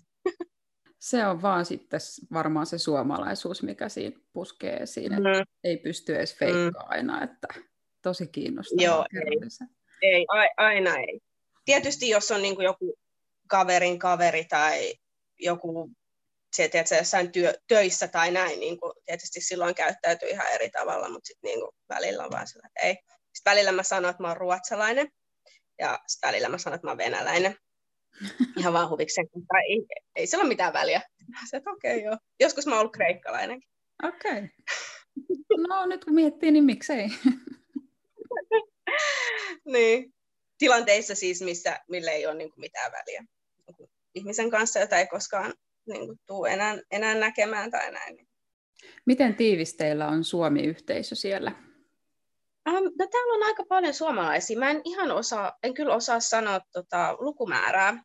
Se on vaan sitten varmaan se suomalaisuus, mikä siinä puskee esiin, että mm. ei pysty edes feikkaa mm. aina, että tosi kiinnostavaa. Joo, ei, ei a, aina ei. Tietysti jos on niin kuin joku kaverin kaveri tai joku se, tiedätkö, jossain työ, töissä tai näin, niin kuin, tietysti silloin käyttäytyy ihan eri tavalla, mutta sitten niin kuin, välillä on vaan sillä, että ei. Sitten välillä mä sanon, että mä oon ruotsalainen, ja sitten välillä mä sanon, että mä oon venäläinen. Ihan vaan huvikseen, tai ei, ei sillä ole mitään väliä. Se, että okei okay, joo. Joskus mä oon ollut kreikkalainenkin. Okei. Okay. No nyt kun miettii, niin miksei. niin. Tilanteissa siis, missä, millä ei ole niin kuin mitään väliä. Ihmisen kanssa, jota ei koskaan niin kuin, tuu enää, enää näkemään tai näin. Miten tiivis teillä on Suomi-yhteisö siellä? Um, no, täällä on aika paljon suomalaisia. Mä en ihan osaa, en kyllä osaa sanoa tota, lukumäärää.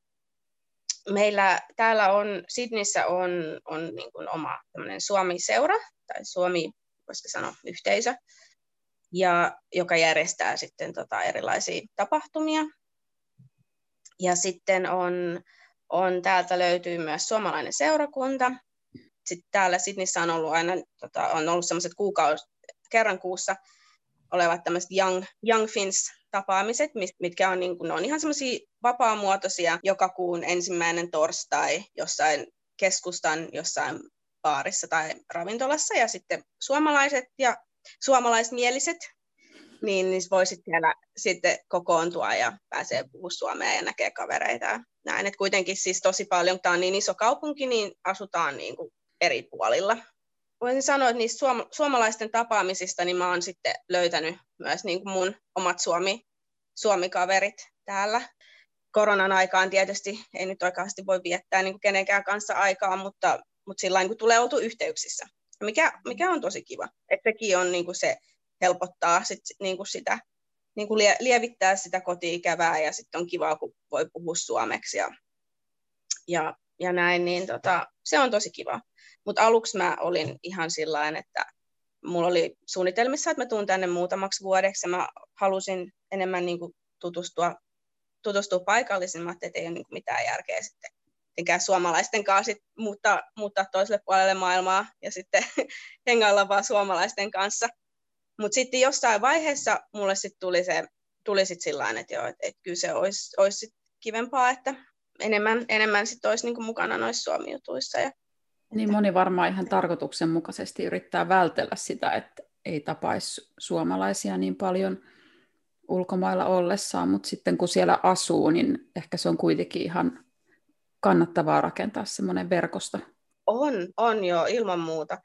Meillä täällä on, Sydnissä on, on niin kuin oma Suomi-seura, tai Suomi, voisiko sanoa, yhteisö, ja, joka järjestää sitten tota, erilaisia tapahtumia. Ja sitten on on, täältä löytyy myös suomalainen seurakunta. Sitten täällä Sydneyssä on ollut aina, tota, on ollut semmoiset kuukaus, kerran kuussa olevat tämmöiset Young, Young Fins tapaamiset, mitkä on, niin kuin, on ihan semmoisia vapaamuotoisia joka kuun ensimmäinen torstai jossain keskustan jossain baarissa tai ravintolassa ja sitten suomalaiset ja suomalaismieliset niin, niin voisit siellä sitten kokoontua ja pääsee puhua suomea ja näkee kavereita näin. Et kuitenkin siis tosi paljon, tämä on niin iso kaupunki, niin asutaan niin kuin eri puolilla. Voisin sanoa, että niistä suom- suomalaisten tapaamisista niin mä oon sitten löytänyt myös niin kuin mun omat Suomi, Suomi-kaverit täällä. Koronan aikaan tietysti ei nyt oikeasti voi viettää niin kuin kenenkään kanssa aikaa, mutta, mutta sillä niin tulee oltu yhteyksissä. Mikä, mikä on tosi kiva. Että sekin on niin kuin se helpottaa sit, niin kuin sitä, niin kuin lievittää sitä kotiikävää ja sitten on kiva, kun voi puhua suomeksi ja, ja, ja näin, niin tota, se on tosi kiva. Mutta aluksi mä olin ihan sillä että mulla oli suunnitelmissa, että mä tuun tänne muutamaksi vuodeksi ja mä halusin enemmän niin kuin tutustua, tutustua paikallisiin, että ei ole niin mitään järkeä sitten tietenkään suomalaisten kanssa sit muuttaa, muuttaa toiselle puolelle maailmaa ja sitten hengailla vaan suomalaisten kanssa. Mutta sitten jossain vaiheessa mulle sit tuli se tuli sit sillä että joo, et, et kyllä se olisi, sit kivempaa, että enemmän, enemmän sit olisi niinku mukana noissa suomijutuissa. Ja, niin moni varmaan ihan tarkoituksenmukaisesti yrittää vältellä sitä, että ei tapaisi suomalaisia niin paljon ulkomailla ollessaan, mutta sitten kun siellä asuu, niin ehkä se on kuitenkin ihan kannattavaa rakentaa semmoinen verkosto. On, on jo ilman muuta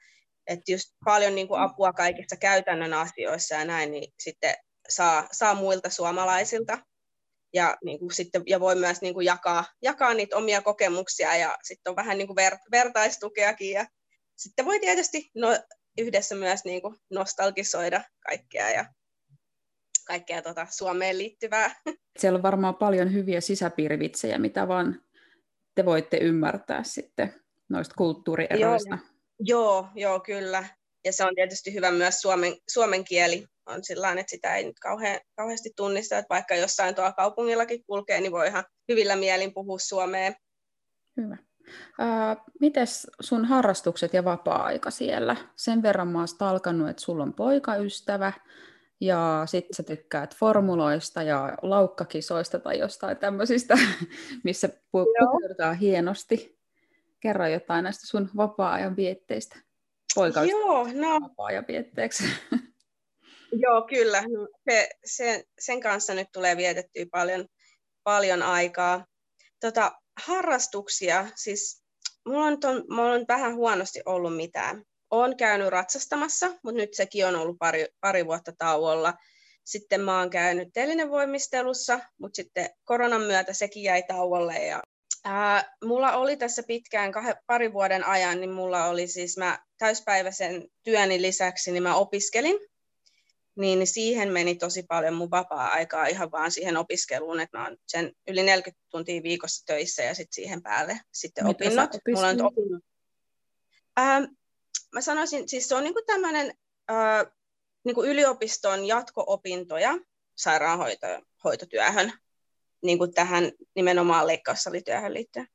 että just paljon niin kuin apua kaikissa käytännön asioissa ja näin, niin sitten saa, saa muilta suomalaisilta. Ja, niin kuin sitten, ja voi myös niin kuin jakaa, jakaa niitä omia kokemuksia ja sitten on vähän niin kuin ver, vertaistukeakin. Ja sitten voi tietysti no, yhdessä myös niin kuin nostalgisoida kaikkea ja kaikkea tota Suomeen liittyvää. Siellä on varmaan paljon hyviä sisäpiirivitsejä, mitä vaan te voitte ymmärtää sitten noista kulttuurieroista. Joo, Joo, joo, kyllä. Ja se on tietysti hyvä myös suomen, suomen kieli. On sillä että sitä ei nyt kauhean, kauheasti tunnista, että vaikka jossain tuolla kaupungillakin kulkee, niin voi ihan hyvillä mielin puhua suomea. Hyvä. Äh, mites sun harrastukset ja vapaa-aika siellä? Sen verran mä oon alkanut, että sulla on poikaystävä ja sitten sä tykkäät formuloista ja laukkakisoista tai jostain tämmöisistä, missä pukeudutaan hienosti. Kerro jotain näistä sun vapaa-ajan vietteistä. Poika Joo, no. vapaa-ajan vietteeksi. Joo, kyllä. Se, se, sen kanssa nyt tulee vietettyä paljon, paljon aikaa. Tota, harrastuksia, siis mulla on, ton, mulla on vähän huonosti ollut mitään. Olen käynyt ratsastamassa, mutta nyt sekin on ollut pari, pari vuotta tauolla. Sitten mä oon käynyt telinevoimistelussa, mutta sitten koronan myötä sekin jäi tauolle ja Ää, mulla oli tässä pitkään kahden, parin vuoden ajan, niin mulla oli siis mä täyspäiväisen työni lisäksi, niin mä opiskelin. Niin siihen meni tosi paljon mun vapaa-aikaa ihan vaan siihen opiskeluun, että mä oon sen yli 40 tuntia viikossa töissä ja sitten siihen päälle sitten Mitä opinnot. Mulla on opinnot. Ää, mä sanoisin, siis se on niinku tämmöinen niinku yliopiston jatko-opintoja sairaanhoitotyöhön niin kuin tähän nimenomaan leikkaussalityöhön liittyen.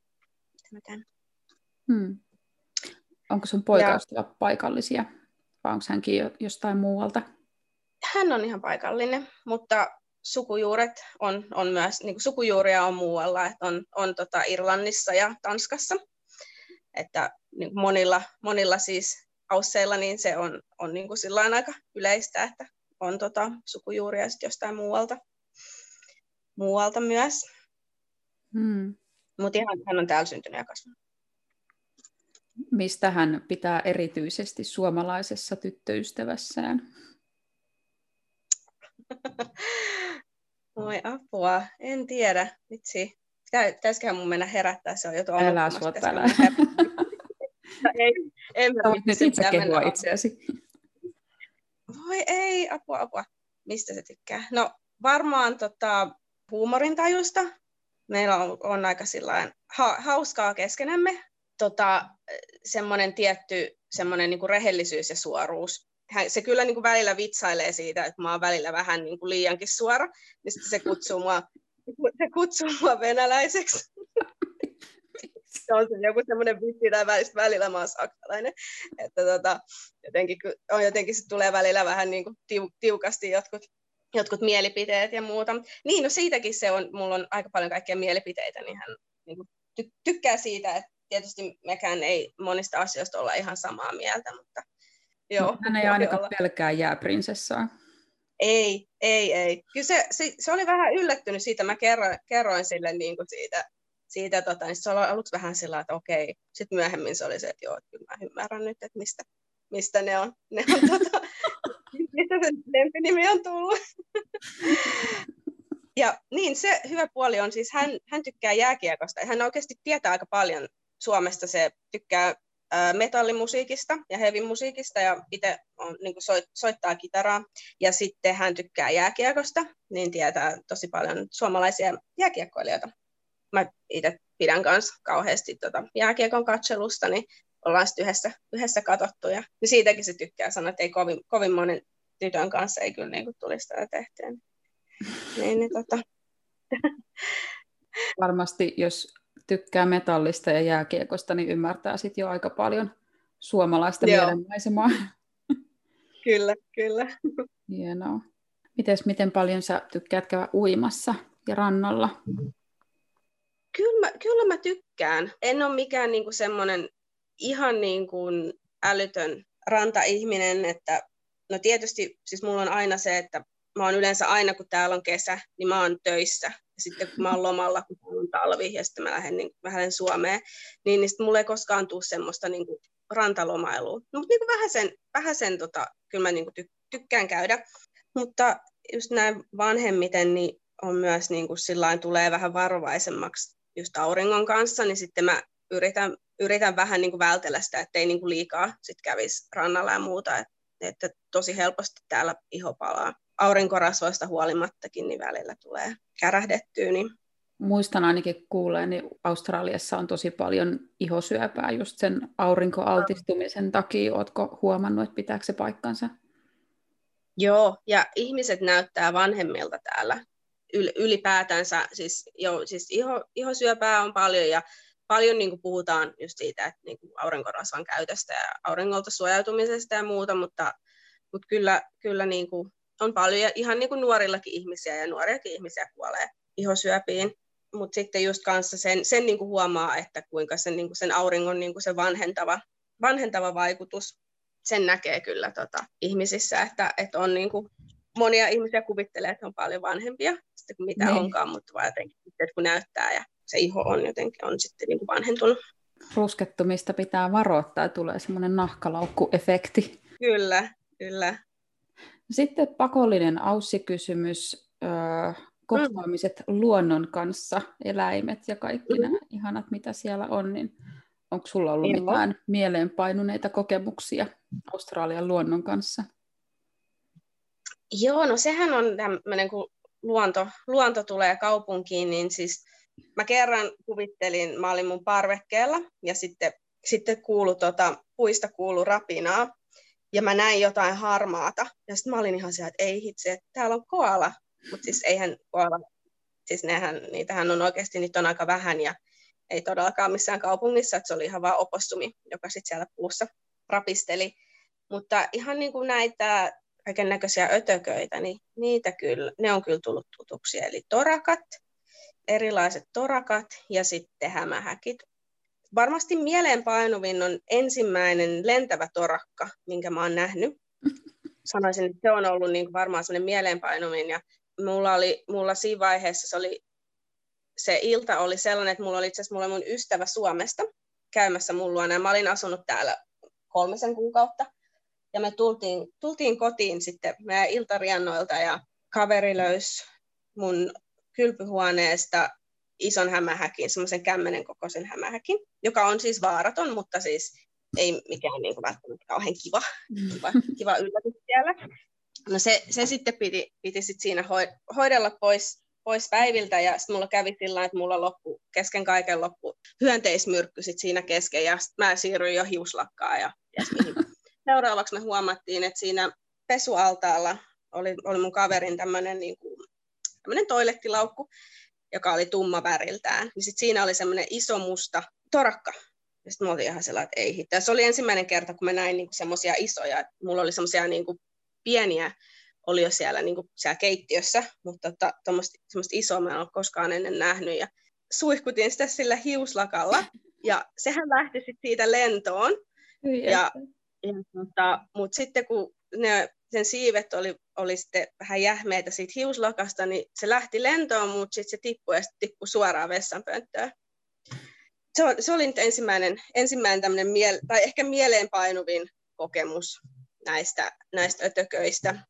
Hmm. Onko sun poikaystävä ja... paikallisia vai onko hänkin jo jostain muualta? Hän on ihan paikallinen, mutta sukujuuret on, on myös, niin sukujuuria on muualla, että on, on tota Irlannissa ja Tanskassa. Että niin monilla, monilla siis ausseilla niin se on, on niin kuin aika yleistä, että on tota sukujuuria sitten jostain muualta muualta myös. Hmm. Mutta ihan hän on täällä syntynyt ja kasvanut. Mistä hän pitää erityisesti suomalaisessa tyttöystävässään? Voi apua, en tiedä. Vitsi. Pitäisiköhän mun mennä herättää, se on jo tuolla Älä sua täällä. ei, en mä nyt itse kehua itseäsi. Voi ei, apua, apua. Mistä se tykkää? No varmaan tota, huumorintajusta. Meillä on, on aika sillain, ha, hauskaa keskenämme. Tota, semmoinen tietty semmoinen niin rehellisyys ja suoruus. Se kyllä niin kuin välillä vitsailee siitä, että mä oon välillä vähän niin kuin liiankin suora, niin sitten se kutsuu mua, se kutsuu mua venäläiseksi. se on se joku semmoinen vitsi tai välistä välillä mä oon saksalainen. Että tota, jotenkin, on jotenkin se tulee välillä vähän niin kuin tiu, tiukasti jotkut jotkut mielipiteet ja muuta. Niin, no siitäkin se on, mulla on aika paljon kaikkia mielipiteitä, niin hän niin kuin, ty- tykkää siitä, että tietysti mekään ei monista asioista olla ihan samaa mieltä, mutta joo. Hän ei ainakaan olla. pelkää jääprinsessaa. Ei, ei, ei. Kyllä se, se, se, oli vähän yllättynyt siitä, mä kerroin, kerroin sille niin kuin siitä, siitä tota, niin se oli aluksi vähän sillä että okei. Sitten myöhemmin se oli se, että joo, kyllä mä ymmärrän nyt, että mistä, mistä ne on, ne on tota, mistä se lempinimi on tullut. ja niin, se hyvä puoli on siis, hän, hän tykkää jääkiekosta. Hän oikeasti tietää aika paljon Suomesta. Se tykkää metallimusiikista ja heavy-musiikista ja itse on, niin soit, soittaa kitaraa. Ja sitten hän tykkää jääkiekosta, niin tietää tosi paljon suomalaisia jääkiekkoilijoita. Mä itse pidän myös kauheasti tota jääkiekon katselusta, niin ollaan sitten yhdessä, yhdessä katsottu. Ja niin siitäkin se tykkää sanoa, että ei kovin, kovin monen tytön kanssa ei kyllä niin tulisi tätä tehtyä. Niin, niin, tota. Varmasti, jos tykkää metallista ja jääkiekosta, niin ymmärtää sitten jo aika paljon suomalaista mielenmaisemaa. Kyllä, kyllä. Hienoa. Mites, miten paljon sä tykkäät käydä uimassa ja rannalla? Kyllä mä, kyllä mä tykkään. En ole mikään niinku semmoinen ihan niinku älytön rantaihminen, että no tietysti siis mulla on aina se, että mä oon yleensä aina, kun täällä on kesä, niin mä oon töissä. Ja sitten kun mä oon lomalla, kun on talvi, ja sitten mä lähden, niin, lähden Suomeen, niin, niin sitten ei koskaan tule semmoista niin kuin, rantalomailua. No, mutta niin vähän sen, vähän sen tota, kyllä mä niin kuin, ty- tykkään käydä. Mutta just näin vanhemmiten, niin on myös niin kuin, sillain tulee vähän varovaisemmaksi just auringon kanssa, niin sitten mä yritän, yritän vähän niin kuin vältellä sitä, ettei niin kuin liikaa sit kävisi rannalla ja muuta, että, että tosi helposti täällä iho palaa aurinkorasvoista huolimattakin, niin välillä tulee kärähdettyä. Niin... Muistan ainakin kuulleeni, niin Australiassa on tosi paljon ihosyöpää just sen aurinkoaltistumisen takia. Oletko huomannut, että pitääkö se paikkansa? Joo, ja ihmiset näyttää vanhemmilta täällä ylipäätänsä. Siis, jo, siis iho, ihosyöpää on paljon ja paljon niin kuin puhutaan just siitä, että niin aurinkorasvan käytöstä ja auringolta suojautumisesta ja muuta, mutta, mutta kyllä, kyllä niin kuin on paljon ja ihan niin kuin nuorillakin ihmisiä ja nuoriakin ihmisiä kuolee ihosyöpiin. Mutta sitten just kanssa sen, sen niin kuin huomaa, että kuinka sen, niin kuin sen auringon niin kuin se vanhentava, vanhentava vaikutus, sen näkee kyllä tota, ihmisissä, että, että on niin kuin, monia ihmisiä kuvittelee, että on paljon vanhempia sitten kuin mitä niin. onkaan, mutta vaan jotenkin, että kun näyttää ja se iho on jotenkin on sitten niin kuin vanhentunut. Ruskettumista pitää varoittaa tulee semmoinen nahkalaukkuefekti. Kyllä, kyllä. Sitten pakollinen aussikysymys, kohtaamiset mm. luonnon kanssa, eläimet ja kaikki mm. nämä ihanat, mitä siellä on, niin onko sulla ollut Ilma. mitään mieleenpainuneita kokemuksia Australian luonnon kanssa? Joo, no sehän on tämmöinen, kun luonto, luonto tulee kaupunkiin, niin siis mä kerran kuvittelin, mä olin mun parvekkeella ja sitten, sitten kuulu, tota, puista kuulu rapinaa ja mä näin jotain harmaata. Ja sitten mä olin ihan siellä, että ei hitse, että täällä on koala. Mutta siis eihän koala, siis nehän, niitähän on oikeasti, niitä on aika vähän ja ei todellakaan missään kaupungissa, että se oli ihan vaan opossumi, joka sitten siellä puussa rapisteli. Mutta ihan niin kuin näitä kaiken näköisiä ötököitä, niin niitä kyllä, ne on kyllä tullut tutuksi. Eli torakat, erilaiset torakat ja sitten hämähäkit varmasti mieleenpainuvin on ensimmäinen lentävä torakka, minkä mä oon nähnyt. Sanoisin, että se on ollut niin varmaan sellainen mieleenpainuvin. Ja mulla, oli, mulla siinä vaiheessa se, oli, se ilta oli sellainen, että mulla oli itse asiassa mulla mun ystävä Suomesta käymässä mun luona. Ja mä olin asunut täällä kolmisen kuukautta. Ja me tultiin, tultiin kotiin sitten meidän iltariannoilta ja kaveri löysi mun kylpyhuoneesta ison hämähäkin, semmoisen kämmenen kokoisen hämähäkin, joka on siis vaaraton, mutta siis ei mikään niin kuin välttämättä kauhean kiva, mm. kiva, kiva yllätys siellä. No se, se sitten piti, piti sit siinä hoidella pois, pois päiviltä ja sitten mulla kävi sillä että mulla loppu, kesken kaiken loppu hyönteismyrkky sit siinä kesken ja sit mä siirryin jo hiuslakkaa ja mihin. Seuraavaksi me huomattiin, että siinä pesualtaalla oli, oli mun kaverin tämmöinen niin kuin, toilettilaukku, joka oli tumma väriltään. Niin sit siinä oli semmoinen iso musta torakka. Ja sitten mä olin ihan sellainen, että ei hittaa. Se oli ensimmäinen kerta, kun mä näin niinku semmoisia isoja. Mulla oli semmoisia niinku pieniä oli jo siellä, niin kuin, siellä keittiössä, mutta tota, semmoista isoa mä en ole koskaan ennen nähnyt. Ja suihkutin sitä sillä hiuslakalla, ja sehän lähti sitten siitä lentoon. Ja, ja tota, mutta sitten kun ne, sen siivet oli, oli sitten vähän jähmeitä siitä hiuslakasta, niin se lähti lentoon, mutta sitten se tippui ja sitten tippui suoraan vessanpönttöön. Se, on, se oli nyt ensimmäinen, ensimmäinen tämmöinen, miele, tai ehkä mieleenpainuvin kokemus näistä, näistä ötököistä.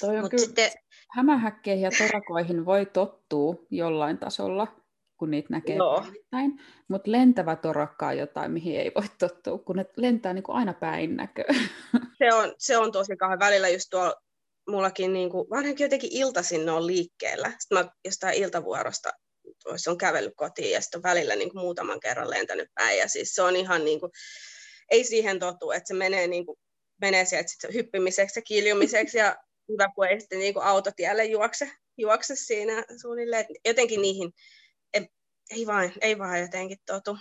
Toi on Mut kyllä, sitten... hämähäkkeihin ja torakoihin voi tottua jollain tasolla, kun niitä näkee no. päivittäin. Mutta lentävä torakka on jotain, mihin ei voi tottua, kun ne lentää niin kuin aina päin näköön. Se on, se on tosi kauhean. Välillä just tuolla mullakin, niin kuin, varsinkin jotenkin iltaisin ne on liikkeellä. Sitten mä jostain iltavuorosta on kävellyt kotiin ja sitten on välillä niin kuin muutaman kerran lentänyt päin. Ja siis se on ihan niin kuin, ei siihen totu, että se menee, niin kuin, menee sieltä sit hyppimiseksi ja kiljumiseksi ja hyvä, kun ei sitten niin kuin autotielle juokse, juokse siinä suunnilleen. Jotenkin niihin ei, vain, ei vaan jotenkin totu.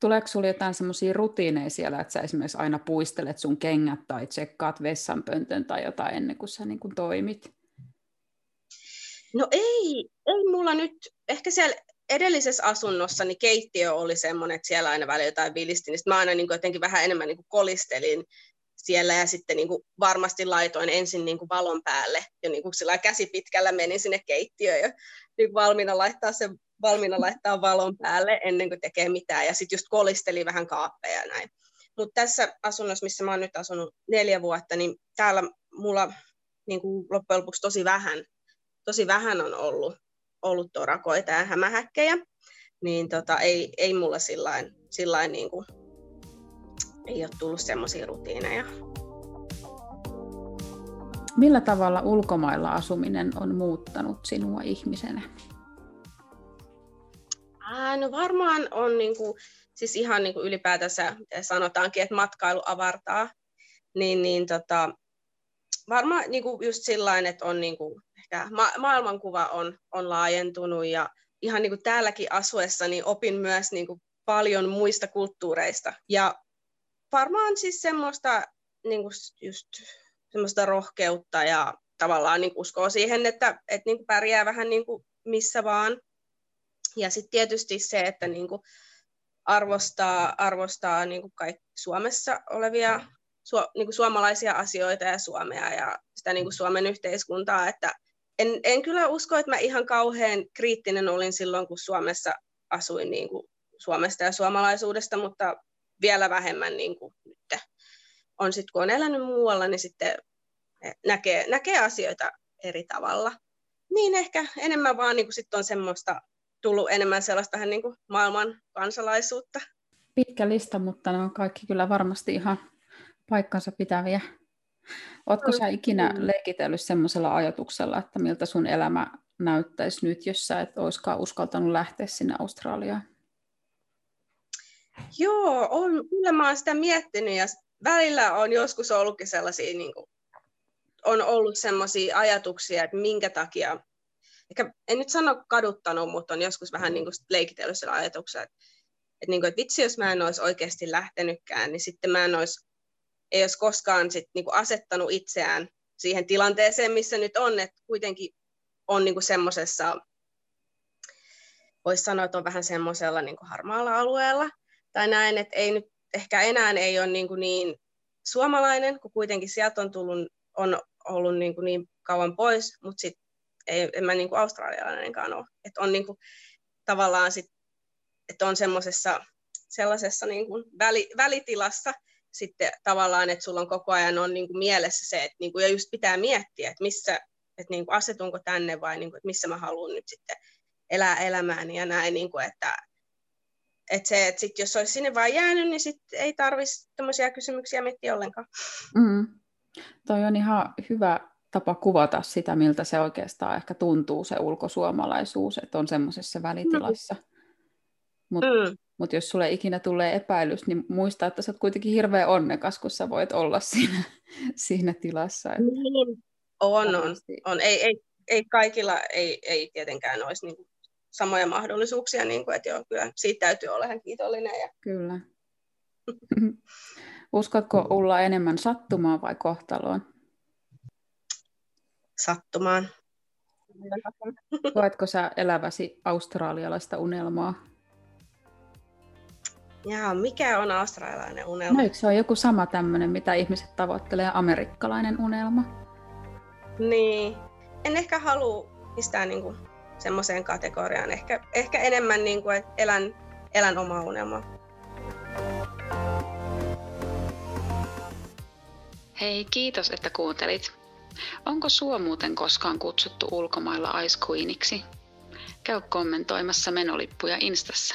Tuleeko sinulla jotain semmoisia rutiineja siellä, että sä esimerkiksi aina puistelet sun kengät tai tsekkaat vessanpöntön tai jotain ennen kuin sä niin kuin toimit? No ei, ei mulla nyt, ehkä siellä edellisessä asunnossa niin keittiö oli semmoinen, että siellä aina välillä jotain vilisti, niin mä aina niin kuin jotenkin vähän enemmän niin kuin kolistelin siellä ja sitten niin kuin varmasti laitoin ensin niin kuin valon päälle ja niin kuin sillä käsi pitkällä menin sinne keittiöön ja niin valmiina laittaa sen valmiina laittaa valon päälle ennen kuin tekee mitään ja sitten just kolisteli vähän kaappeja ja näin. Mutta tässä asunnossa, missä mä oon nyt asunut neljä vuotta, niin täällä mulla niin kuin loppujen lopuksi tosi vähän, tosi vähän on ollut, ollut torakoita ja hämähäkkejä, niin tota, ei, ei mulla sillain, sillain niin kuin ei ole tullut semmoisia rutiineja. Millä tavalla ulkomailla asuminen on muuttanut sinua ihmisenä? Ää, no varmaan on niin kuin, siis ihan niin kuin ylipäätänsä sanotaankin, että matkailu avartaa, niin, niin tota, varmaan niin kuin just sillain, että on niin kuin, ehkä ma- maailmankuva on, on laajentunut ja ihan niin kuin täälläkin asuessa niin opin myös niin kuin paljon muista kulttuureista ja varmaan siis semmoista niin kuin just semmoista rohkeutta ja tavallaan niin uskoo siihen, että, että niin kuin pärjää vähän niin kuin missä vaan. Ja sitten tietysti se, että niin kuin arvostaa, arvostaa niin kuin kaikki Suomessa olevia su, niin kuin suomalaisia asioita ja Suomea ja sitä niin kuin Suomen yhteiskuntaa, että en, en kyllä usko, että mä ihan kauhean kriittinen olin silloin, kun Suomessa asuin niin kuin Suomesta ja suomalaisuudesta, mutta vielä vähemmän niin kuin nyt on sitten, kun on elänyt muualla, niin sitten näkee, näkee asioita eri tavalla. Niin ehkä enemmän vaan niin kuin sit on semmoista tullut enemmän sellaista niin kuin maailman kansalaisuutta. Pitkä lista, mutta ne on kaikki kyllä varmasti ihan paikkansa pitäviä. Oletko sä ikinä mm. leikitellyt semmoisella ajatuksella, että miltä sun elämä näyttäisi nyt, jos sä et olisikaan uskaltanut lähteä sinne Australiaan? Joo, on, kyllä mä oon sitä miettinyt ja välillä on joskus ollutkin sellaisia, niin kuin, on ollut sellaisia ajatuksia, että minkä takia, ehkä en nyt sano kaduttanut, mutta on joskus vähän niin kuin leikitellyt sillä ajatuksella, että, että, niin kuin, että vitsi, jos mä en olisi oikeasti lähtenytkään, niin sitten mä en olisi, ei olisi koskaan sit, niin kuin asettanut itseään siihen tilanteeseen, missä nyt on, että kuitenkin on niin kuin semmoisessa, voisi sanoa, että on vähän semmoisella niin kuin harmaalla alueella, tai näin, että ei nyt ehkä enää ei ole niin, kuin niin suomalainen, kun kuitenkin sieltä on, tullut, on ollut niin, kuin niin kauan pois, mutta sitten ei, en mä niin kuin australialainenkaan ole. Että on niin kuin, tavallaan sit, että on semmoisessa sellaisessa niin kuin väli, välitilassa sitten tavallaan, että sulla on koko ajan on niin kuin mielessä se, että niin kuin, ja just pitää miettiä, että missä, että niin kuin asetunko tänne vai niin kuin, että missä mä haluan nyt sitten elää elämääni ja näin, niin kuin, että, että se, että sit jos olisi sinne vaan jäänyt, niin sit ei tarvitsisi tämmöisiä kysymyksiä miettiä ollenkaan. Mm. Toi on ihan hyvä tapa kuvata sitä, miltä se oikeastaan ehkä tuntuu, se ulkosuomalaisuus, että on semmoisessa välitilassa. Mutta mm. mut jos sulle ikinä tulee epäilys, niin muista, että sä oot kuitenkin hirveän onnekas, kun sä voit olla siinä, siinä tilassa. Että niin, on, on. on. Ei, ei, ei kaikilla ei, ei tietenkään olisi niin samoja mahdollisuuksia, niin kuin, että joo, kyllä siitä täytyy olla ihan kiitollinen. Ja... Kyllä. Uskotko Ulla enemmän sattumaan vai kohtaloon? Sattumaan. Koetko sä eläväsi australialaista unelmaa? Jaa, mikä on australialainen unelma? No eikö se ole joku sama tämmöinen, mitä ihmiset tavoittelee, amerikkalainen unelma? Niin. En ehkä halua mistään niinku semmoiseen kategoriaan. Ehkä, ehkä enemmän, niinku, että elän, elän omaa unelmaa. Hei, kiitos, että kuuntelit. Onko sua muuten koskaan kutsuttu ulkomailla Ice Queeniksi? Käy kommentoimassa menolippuja Instassa.